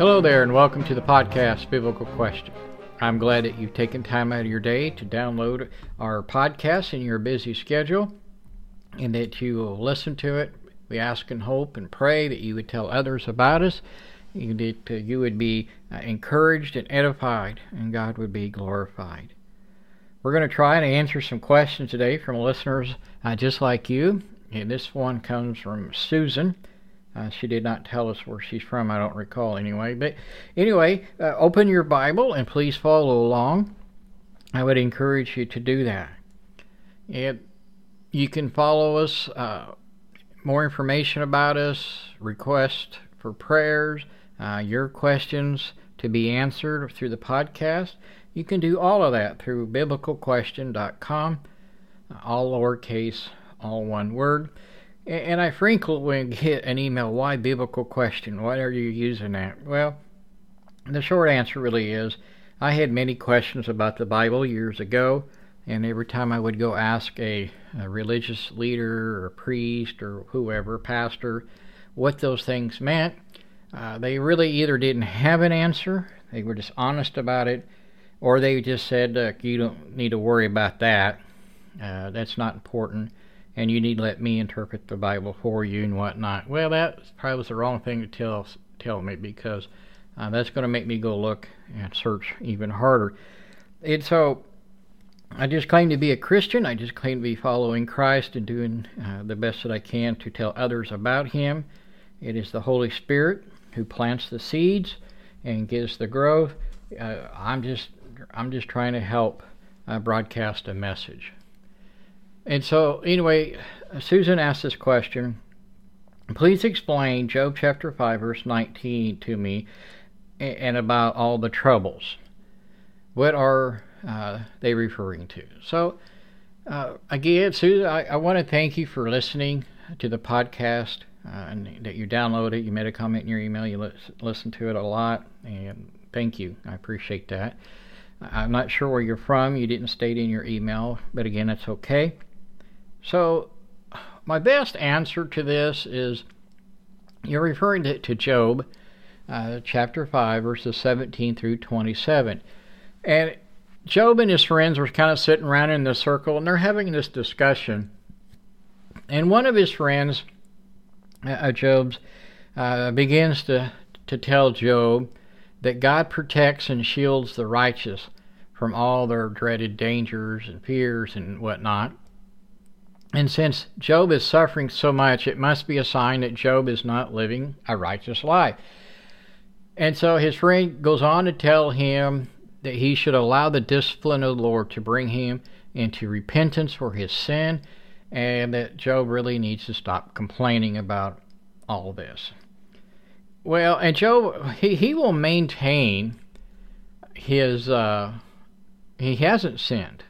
Hello there, and welcome to the podcast Biblical Question. I'm glad that you've taken time out of your day to download our podcast in your busy schedule and that you will listen to it. We ask and hope and pray that you would tell others about us, that uh, you would be uh, encouraged and edified, and God would be glorified. We're going to try to answer some questions today from listeners uh, just like you. And this one comes from Susan. Uh, she did not tell us where she's from, I don't recall anyway. But anyway, uh, open your Bible and please follow along. I would encourage you to do that. And you can follow us, uh, more information about us, request for prayers, uh, your questions to be answered through the podcast. You can do all of that through biblicalquestion.com, all lowercase, all one word. And I frequently get an email, why biblical question? Why are you using that? Well, the short answer really is I had many questions about the Bible years ago, and every time I would go ask a, a religious leader or priest or whoever, pastor, what those things meant, uh, they really either didn't have an answer, they were just honest about it, or they just said, you don't need to worry about that. Uh, that's not important, and you need to let me interpret the Bible for you and whatnot. Well, that probably was the wrong thing to tell tell me because uh, that's going to make me go look and search even harder. And so, I just claim to be a Christian. I just claim to be following Christ and doing uh, the best that I can to tell others about Him. It is the Holy Spirit who plants the seeds and gives the growth. Uh, I'm just I'm just trying to help uh, broadcast a message. And so, anyway, Susan asked this question. Please explain Job chapter 5, verse 19 to me and about all the troubles. What are uh, they referring to? So, uh, again, Susan, I, I want to thank you for listening to the podcast uh, and that you download it. You made a comment in your email. You li- listen to it a lot, and thank you. I appreciate that. I'm not sure where you're from. You didn't state in your email, but again, that's okay. So, my best answer to this is you're referring to, to Job, uh, chapter 5, verses 17 through 27. And Job and his friends were kind of sitting around in the circle, and they're having this discussion. And one of his friends, uh, Job's, uh, begins to, to tell Job that God protects and shields the righteous from all their dreaded dangers and fears and whatnot. And since Job is suffering so much, it must be a sign that Job is not living a righteous life. And so his friend goes on to tell him that he should allow the discipline of the Lord to bring him into repentance for his sin, and that Job really needs to stop complaining about all this. Well, and Job, he, he will maintain his, uh, he hasn't sinned.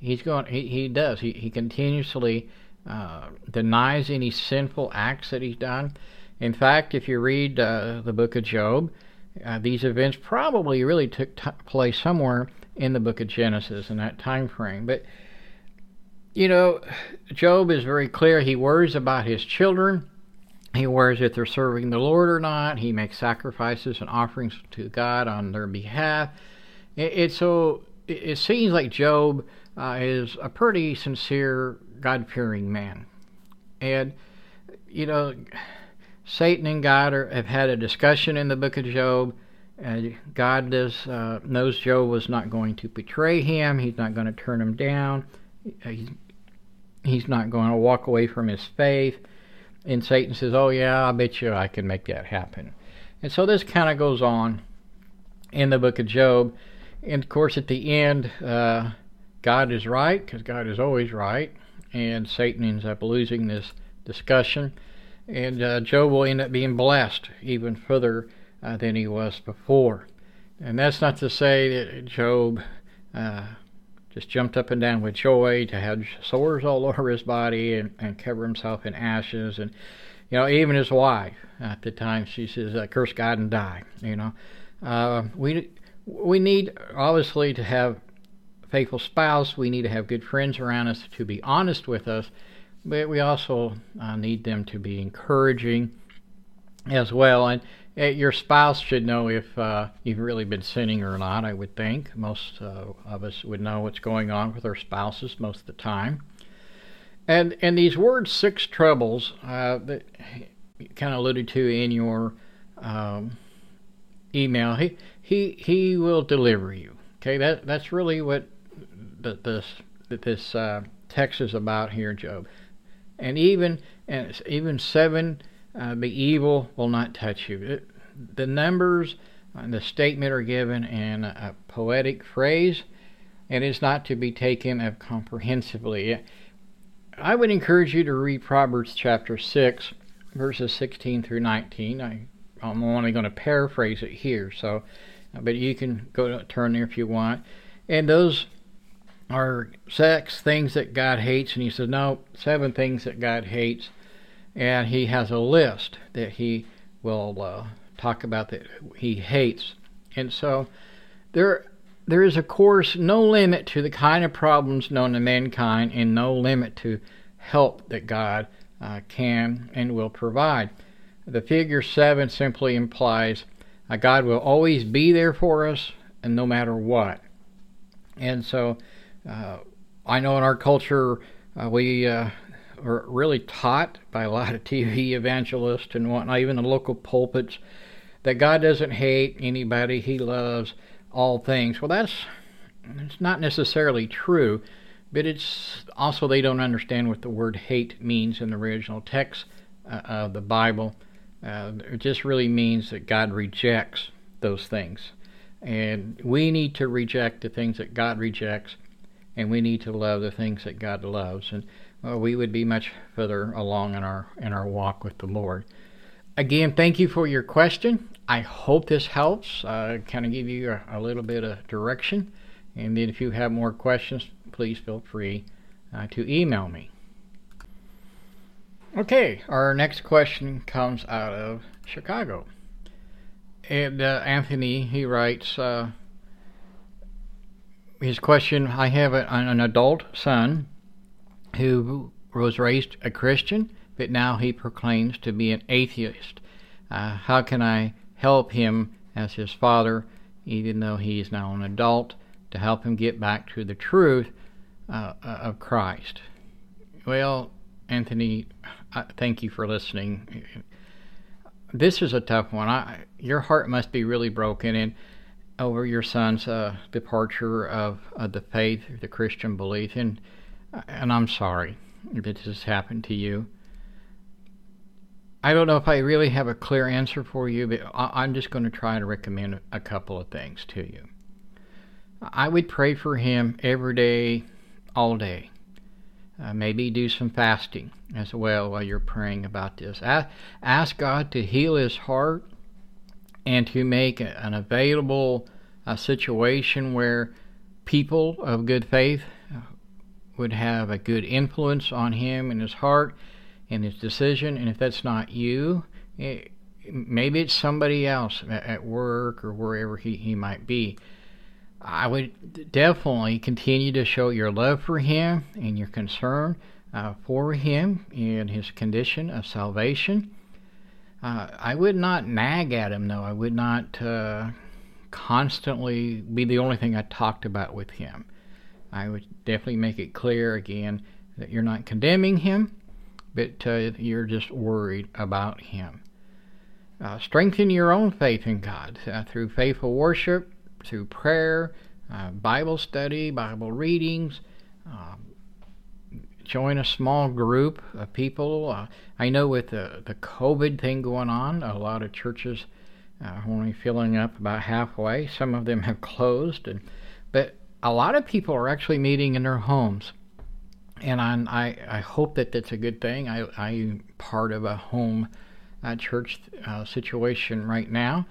He's going, he, he does. He, he continuously uh, denies any sinful acts that he's done. In fact, if you read uh, the book of Job, uh, these events probably really took t- place somewhere in the book of Genesis in that time frame. But, you know, Job is very clear. He worries about his children he worries if they're serving the Lord or not. He makes sacrifices and offerings to God on their behalf. It, it so it, it, seems like Job uh, is a pretty sincere, God-fearing man, and you know, Satan and God are, have had a discussion in the book of Job. And God does uh, knows Job was not going to betray him. He's not going to turn him down. He's, he's not going to walk away from his faith and Satan says, "Oh yeah, I bet you I can make that happen." And so this kind of goes on in the book of Job, and of course at the end, uh, God is right because God is always right, and Satan ends up losing this discussion, and uh, Job will end up being blessed even further uh, than he was before. And that's not to say that Job uh, just jumped up and down with joy to have sores all over his body and, and cover himself in ashes. And, you know, even his wife at the time, she says, curse God and die, you know. Uh, we, we need, obviously, to have faithful spouse. We need to have good friends around us to be honest with us. But we also uh, need them to be encouraging as well. And, uh, your spouse should know if uh, you've really been sinning or not. I would think most uh, of us would know what's going on with our spouses most of the time. And and these words six troubles uh, that you kind of alluded to in your um, email. He he he will deliver you. Okay, that that's really what the, this that this uh, text is about here, Job. And even and even seven, uh, the evil will not touch you. It, the numbers and the statement are given in a poetic phrase, and is not to be taken comprehensively. I would encourage you to read Proverbs chapter 6, verses 16 through 19. I, I'm only going to paraphrase it here, so but you can go turn there if you want. And those are sex things that God hates, and He says no, seven things that God hates, and He has a list that He will uh, talk about that He hates, and so there there is, of course, no limit to the kind of problems known to mankind and no limit to help that God uh, can and will provide. The figure 7 simply implies uh, God will always be there for us and no matter what. And so I know in our culture uh, we uh, are really taught by a lot of TV evangelists and whatnot, even the local pulpits, that God doesn't hate anybody, He loves all things. Well, that's it's not necessarily true, but it's also they don't understand what the word hate means in the original text uh, of the Bible. Uh, it just really means that God rejects those things. And we need to reject the things that God rejects, and we need to love the things that God loves. And well, we would be much further along in our in our walk with the Lord. Again, thank you for your question. I hope this helps, uh, kind of give you a, a, little bit of direction. And then if you have more questions, please feel free uh, to email me. Okay, our next question comes out of Chicago. And uh, Anthony, he writes uh, his question I have an adult son who was raised a Christian, but now he proclaims to be an atheist. Uh, how can I help him as his father, even though he is now an adult, to help him get back to the truth uh, uh of Christ. Well, Anthony, thank you for listening. This is a tough one. I, your heart must be really broken in over your son's uh, departure of, the faith, the Christian belief, and and I'm sorry that this has happened to you. I don't know if I really have a clear answer for you, but I'm just going to try to recommend a couple of things to you. I would pray for him every day, all day. Uh, maybe do some fasting as well while you're praying about this. Ask God to heal his heart and to make an available a situation where people of good faith uh, would have a good influence on him and his heart and his decision. And if that's not you, it, maybe it's somebody else at work or wherever he, he might be. I would definitely continue to show your love for him and your concern uh, for him in his condition of salvation. Uh, I would not nag at him, though. I would not uh, constantly be the only thing I talked about with him. I would definitely make it clear again that you're not condemning him, but uh, you're just worried about Him. Uh, strengthen your own faith in God uh, through faithful worship, through prayer, uh, Bible study, Bible readings. Um, join a small group of people. Uh, I know with the, the COVID thing going on, a lot of churches are only filling up about halfway. Some of them have closed, and but a lot of people are actually meeting in their homes and I'm, i I hope that that's a good thing. I I'm part of a home uh, church uh, situation right now,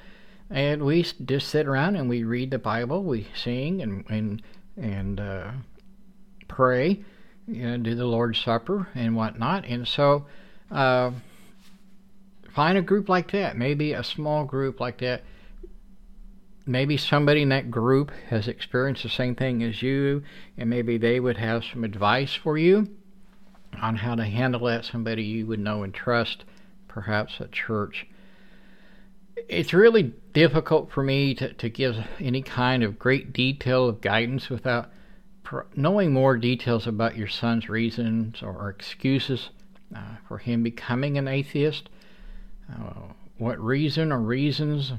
and we just sit around and we read the Bible, we sing and and and uh, pray, you know, do the Lord's Supper and whatnot. And so, uh, find a group like that, maybe a small group like that maybe somebody in that group has experienced the same thing as you, and maybe they would have some advice for you on how to handle that. Somebody you would know and trust, perhaps at church. it's really difficult for me to, to give any kind of great detail of guidance without knowing more details about your son's reasons or excuses uh, for him becoming an atheist. Uh, what reason or reasons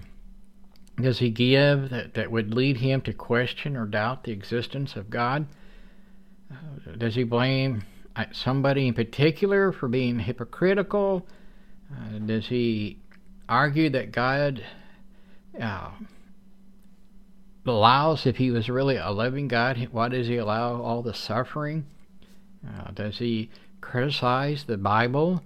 does he give that, that would lead him to question or doubt the existence of God? Uh, does he blame uh, somebody in particular for being hypocritical? Uh, does he argue that God uh, allows, if he was really a loving God, why does he allow all the suffering? Uh, does he criticize the Bible?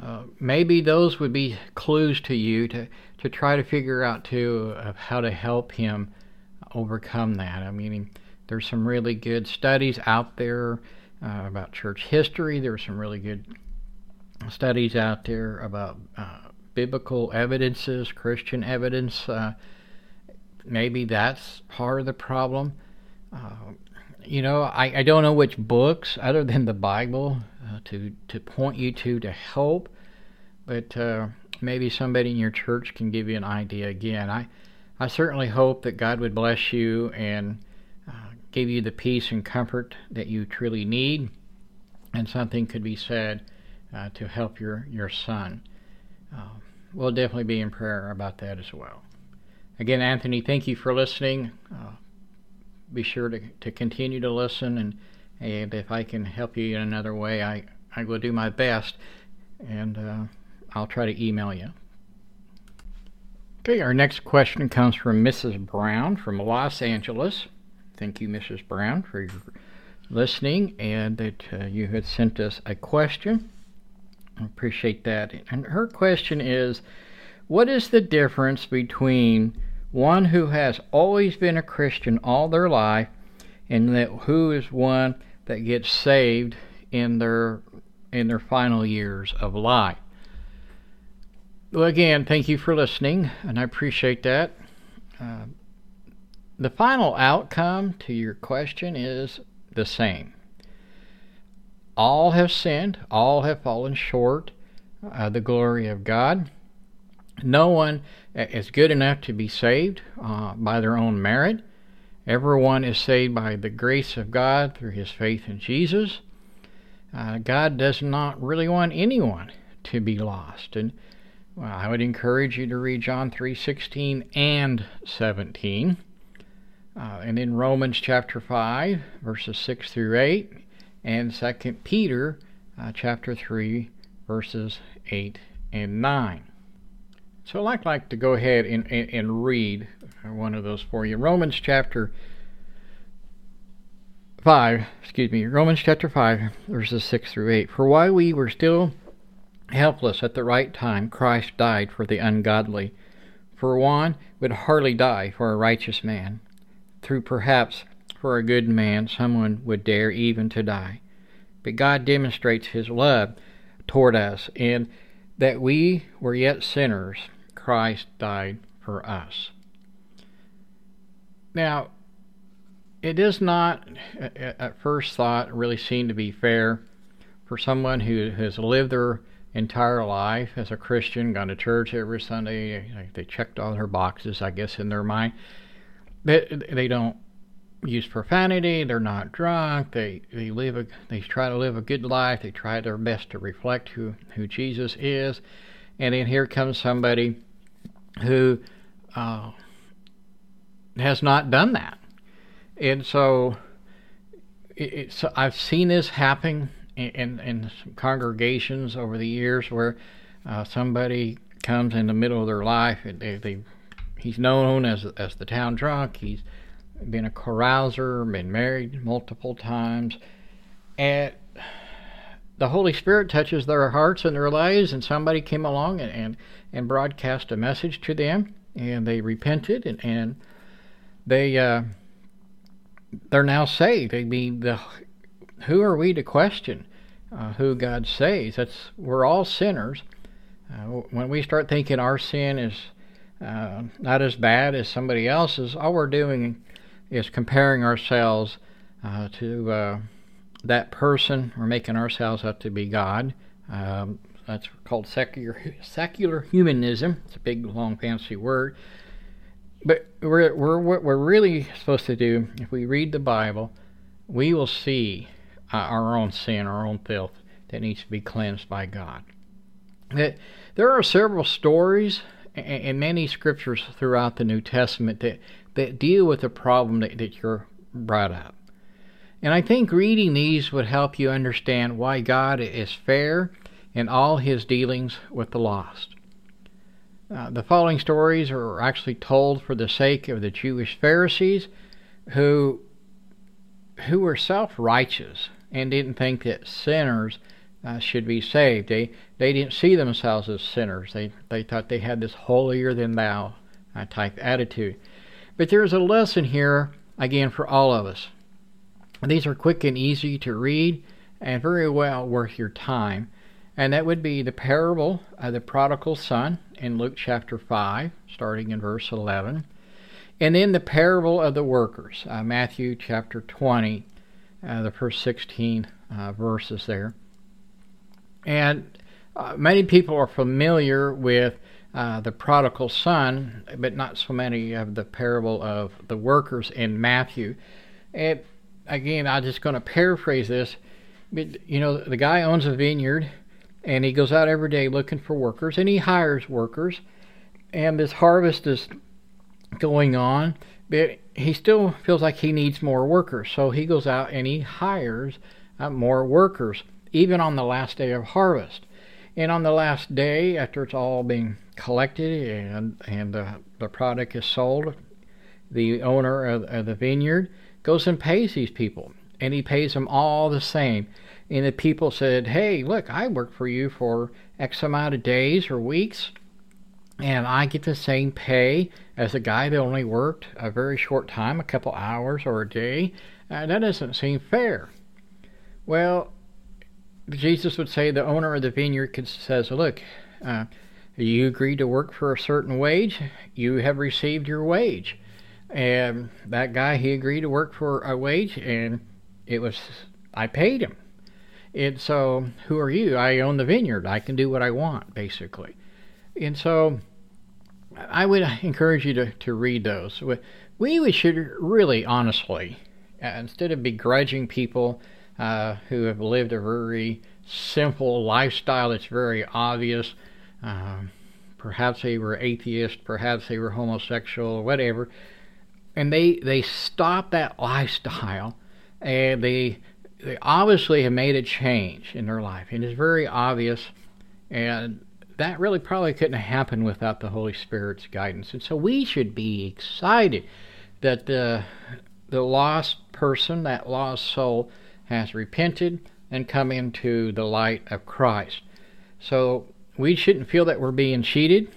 Uh, maybe those would be clues to you to, to try to figure out too of how to help him overcome that. I mean, there's some really good studies out there uh, about church history. There's some really good studies out there about uh, biblical evidences, Christian evidence. Maybe that's part of the problem. Uh, you know, I, I don't know which books other than the Bible uh, to to point you to to help, but uh, maybe somebody in your church can give you an idea. Again, I I certainly hope that God would bless you and uh, give you the peace and comfort that you truly need, and something could be said uh, to help your your son. Uh, we'll definitely be in prayer about that as well. Again, Anthony, thank you for listening. Uh, be sure to, to continue to listen, and, and if I can help you in another way, I, I will do my best, and uh, I'll try to email you. Okay, our next question comes from Mrs. Brown from Los Angeles. Thank you, Mrs. Brown, for your listening and that uh, you had sent us a question. I appreciate that. And her question is What is the difference between one who has always been a Christian all their life and that who is one that gets saved in their in their final years of life? Well, again, thank you for listening, and I appreciate that. Uh, the final outcome to your question is the same. All have sinned, all have fallen short of the glory of God. No one is good enough to be saved uh, by their own merit. Everyone is saved by the grace of God through his faith in Jesus. Uh, God does not really want anyone to be lost. And well, I would encourage you to read John 3:16 and 17. Uh, and in Romans chapter 5, verses 6 through 8, and 2 Peter uh, chapter 3, verses 8 and 9. So I'd like, to go ahead and, and, and read one of those for you. Romans chapter 5, excuse me, Romans chapter 5, verses 6 through 8. For while we were still helpless at the right time, Christ died for the ungodly. For one would hardly die for a righteous man. Through perhaps for a good man, someone would dare even to die. But God demonstrates his love toward us in that we were yet sinners, Christ died for us. Now, it does not, at first thought, really seem to be fair for someone who has lived their entire life as a Christian, gone to church every Sunday, they checked all their boxes, I guess, in their mind. They, they don't use profanity. They're not drunk. They they live a they try to live a good life. They try their best to reflect who who Jesus is. And then here comes somebody who uh, has not done that. And so, so I've seen this happen in, in, in congregations over the years where uh, somebody comes in the middle of their life. They, they, he's known as as the town drunk. He's been a carouser, been married multiple times, and the Holy Spirit touches their hearts and their lives, and somebody came along and, and, and broadcast a message to them, and they repented, and, and they uh, they're now saved. I mean, the who are we to question uh, who God saves? That's we're all sinners. Uh, when we start thinking our sin is uh, not as bad as somebody else's, all we're doing is comparing ourselves uh, to uh, that person. We're making ourselves out to be God. Um, That's called secular secular humanism. It's a big, long, fancy word. But we're, we're, what we're really supposed to do, if we read the Bible, we will see uh, our own sin, our own filth that needs to be cleansed by God. That there are several stories and many scriptures throughout the New Testament that, that deal with the problem that, that you're brought up. And I think reading these would help you understand why God is fair in all his dealings with the lost. Uh, the following stories are actually told for the sake of the Jewish Pharisees who who were self-righteous and didn't think that sinners uh, should be saved. They they didn't see themselves as sinners. They they thought they had this holier than thou uh, type attitude. But there's a lesson here again for all of us. These are quick and easy to read and very well worth your time. And that would be the parable of the prodigal son in Luke chapter 5, starting in verse 11. And then the parable of the workers, uh, Matthew chapter 20, uh, the first 16 uh, verses there. And uh, many people are familiar with uh, the prodigal son, but not so many of the parable of the workers in Matthew. And again, I'm just going to paraphrase this. But, you know, the guy owns a vineyard and he goes out every day looking for workers and he hires workers and this harvest is going on but he still feels like he needs more workers so he goes out and he hires uh, more workers even on the last day of harvest and on the last day after it's all being collected and and uh, the product is sold the owner of, of the vineyard goes and pays these people and he pays them all the same and the people said, Hey, look, I work for you for X amount of days or weeks, and I get the same pay as a guy that only worked a very short time, a couple hours or a day. Uh, that doesn't seem fair. Well, Jesus would say the owner of the vineyard says, Look, uh, you agreed to work for a certain wage, you have received your wage. And that guy, he agreed to work for a wage, and it was, I paid him. And so, who are you? I own the vineyard. I can do what I want, basically. And so, I would encourage you to, to read those. We, should really, honestly, uh, instead of begrudging people uh, who have lived a very simple lifestyle that's very obvious, um, perhaps they were atheist, perhaps they were homosexual, whatever, and they they stop that lifestyle and they they obviously have made a change in their life, and it's very obvious. And that really probably couldn't have happened without the Holy Spirit's guidance. And so we should be excited that the the lost person, that lost soul, has repented and come into the light of Christ. So we shouldn't feel that we're being cheated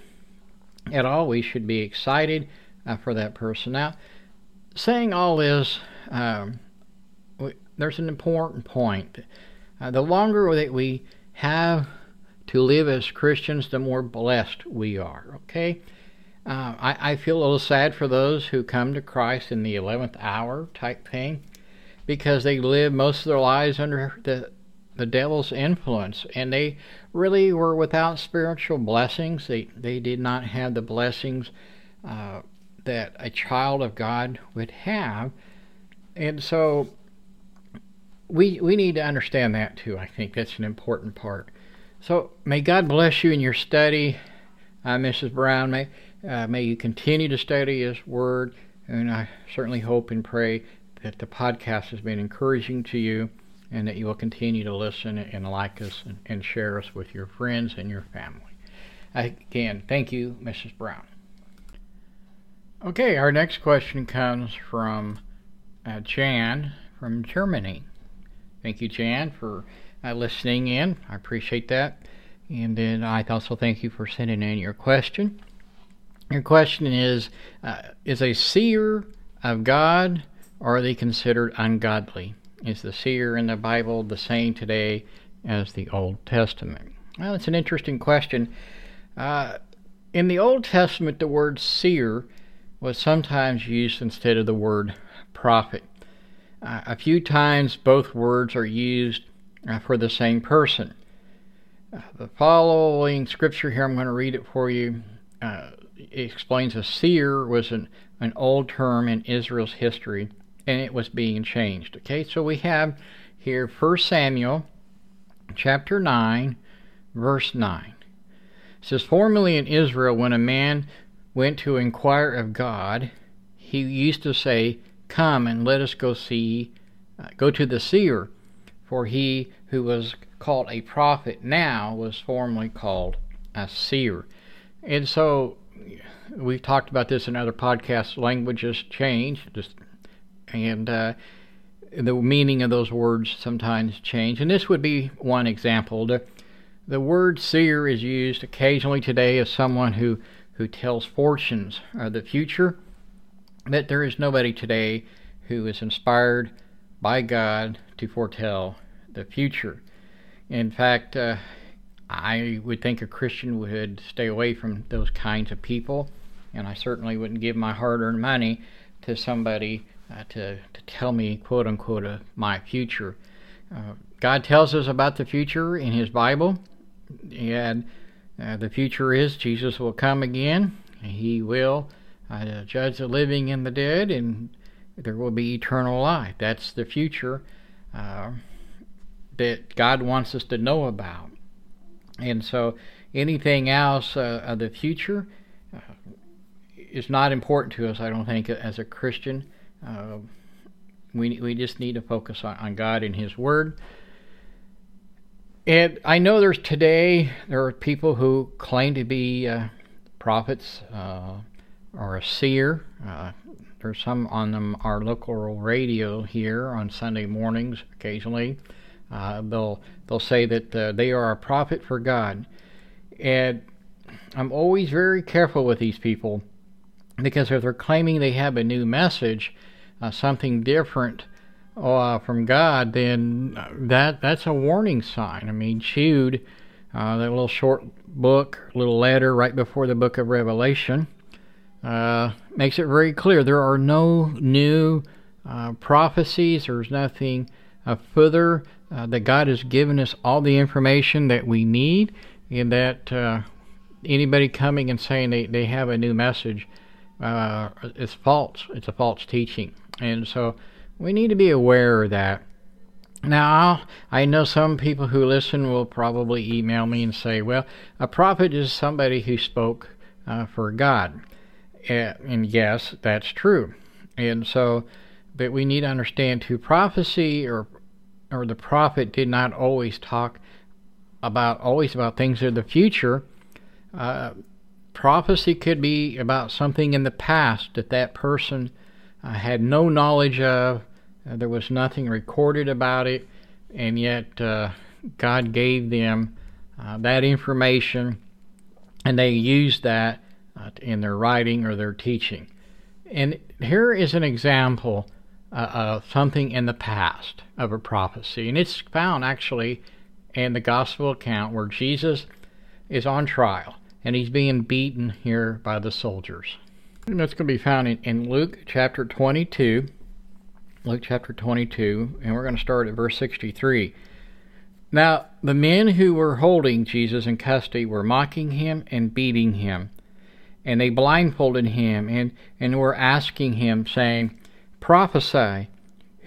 at all. We should be excited uh, for that person. Now, saying all this, um, there's an important point. Uh, the longer that we have to live as Christians, the more blessed we are. Okay? Uh, I, I feel a little sad for those who come to Christ in the 11th hour type thing because they live most of their lives under the, the devil's influence and they really were without spiritual blessings. They, they did not have the blessings uh, that a child of God would have. And so we we need to understand that too. I think that's an important part. So may God bless you in your study, uh, Mrs. Brown. May uh, may you continue to study His Word, and I certainly hope and pray that the podcast has been encouraging to you, and that you will continue to listen and like us and, and share us with your friends and your family. Again, thank you, Mrs. Brown. Okay, our next question comes from uh, Jan from Germany. Thank you, Jan, for uh, listening in. I appreciate that. And then I also thank you for sending in your question. Your question is uh, Is a seer of God or are they considered ungodly? Is the seer in the Bible the same today as the Old Testament? Well, it's an interesting question. Uh, in the Old Testament, the word seer was sometimes used instead of the word prophet. Uh, a few times both words are used uh, for the same person. Uh, the following scripture here, I'm going to read it for you. Uh, explains a seer was an, an old term in Israel's history, and it was being changed. Okay, so we have here 1 Samuel chapter 9, verse 9. It says, Formerly in Israel, when a man went to inquire of God, he used to say, Come and let us go see, uh, go to the seer, for he who was called a prophet now was formerly called a seer. And so we've talked about this in other podcasts. Languages change, just, and uh, the meaning of those words sometimes change. And this would be one example. The, the word seer is used occasionally today as someone who, who tells fortunes of the future, but there is nobody today who is inspired by God to foretell the future. In fact, uh, I would think a Christian would stay away from those kinds of people, and I certainly wouldn't give my hard earned money to somebody uh, to, to tell me, quote unquote, uh, my future. Uh, God tells us about the future in His Bible, and uh, the future is Jesus will come again. He will uh, judge the living and the dead, and there will be eternal life. That's the future that God wants us to know about. And so anything else of the future is not important to us, I don't think, as a Christian. Uh, we we just need to focus on, on God and His Word. And I know there's today there are people who claim to be uh, prophets uh, or a seer. Uh, there's some on them our local radio here on Sunday mornings occasionally. Uh, they'll they'll say that uh, they are a prophet for God, and I'm always very careful with these people because if they're claiming they have a new message, uh, something different uh, from God, then that that's a warning sign. I mean, Jude, uh, that little short book, little letter right before the book of Revelation, uh, makes it very clear there are no new uh, prophecies. There's nothing uh, further that God has given us all the information that we need, and that anybody coming and saying they, they have a new message uh, is false. It's a false teaching. And so we need to be aware of that. Now, I know some people who listen will probably email me and say, well, a prophet is somebody who spoke uh, for God. And yes, that's true. And so, but we need to understand too, prophecy or or the prophet did not always talk about always about things of the future. Uh, prophecy could be about something in the past that that person uh, had no knowledge of. Uh, there was nothing recorded about it, and yet uh, God gave them uh, that information, and they used that uh, in their writing or their teaching. And here is an example uh, of something in the past of a prophecy, and it's found actually in the gospel account where Jesus is on trial and he's being beaten here by the soldiers. And that's going to be found in, in Luke chapter 22. Luke chapter 22, and we're going to start at verse 63. Now, the men who were holding Jesus in custody were mocking him and beating him. And they blindfolded him and, and were asking him, saying, Prophesy,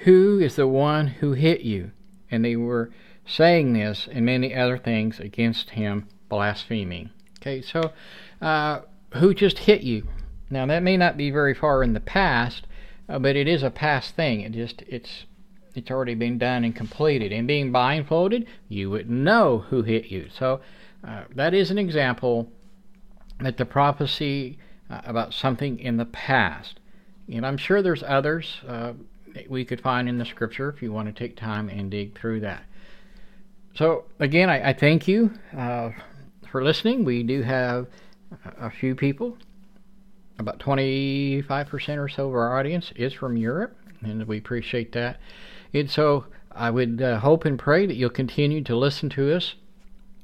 who is the one who hit you? And they were saying this and many other things against him, blaspheming. Okay, so uh, who just hit you? Now that may not be very far in the past, uh, but it is a past thing. It just it's it's already been done and completed. And being blindfolded, you wouldn't know who hit you. So uh, that is an example that the prophecy uh, about something in the past. And I'm sure there's others uh, we could find in the scripture if you want to take time and dig through that. So again, I, I thank you uh, for listening. We do have a few people. About 25% or so of our audience is from Europe, and we appreciate that. And so I would uh, hope and pray that you'll continue to listen to us.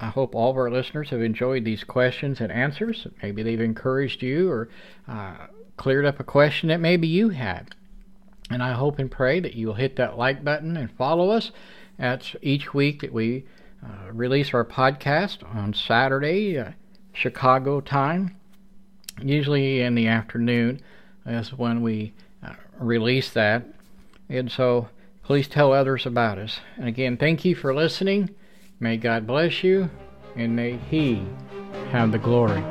I hope all of our listeners have enjoyed these questions and answers. Maybe they've encouraged you or uh, cleared up a question that maybe you had. And I hope and pray that you'll hit that like button and follow us. That's each week that we uh, release our podcast on Saturday, uh, Chicago time. Usually in the afternoon is when we uh, release that. And so please tell others about us. And again, thank you for listening. May God bless you, and may He have the glory.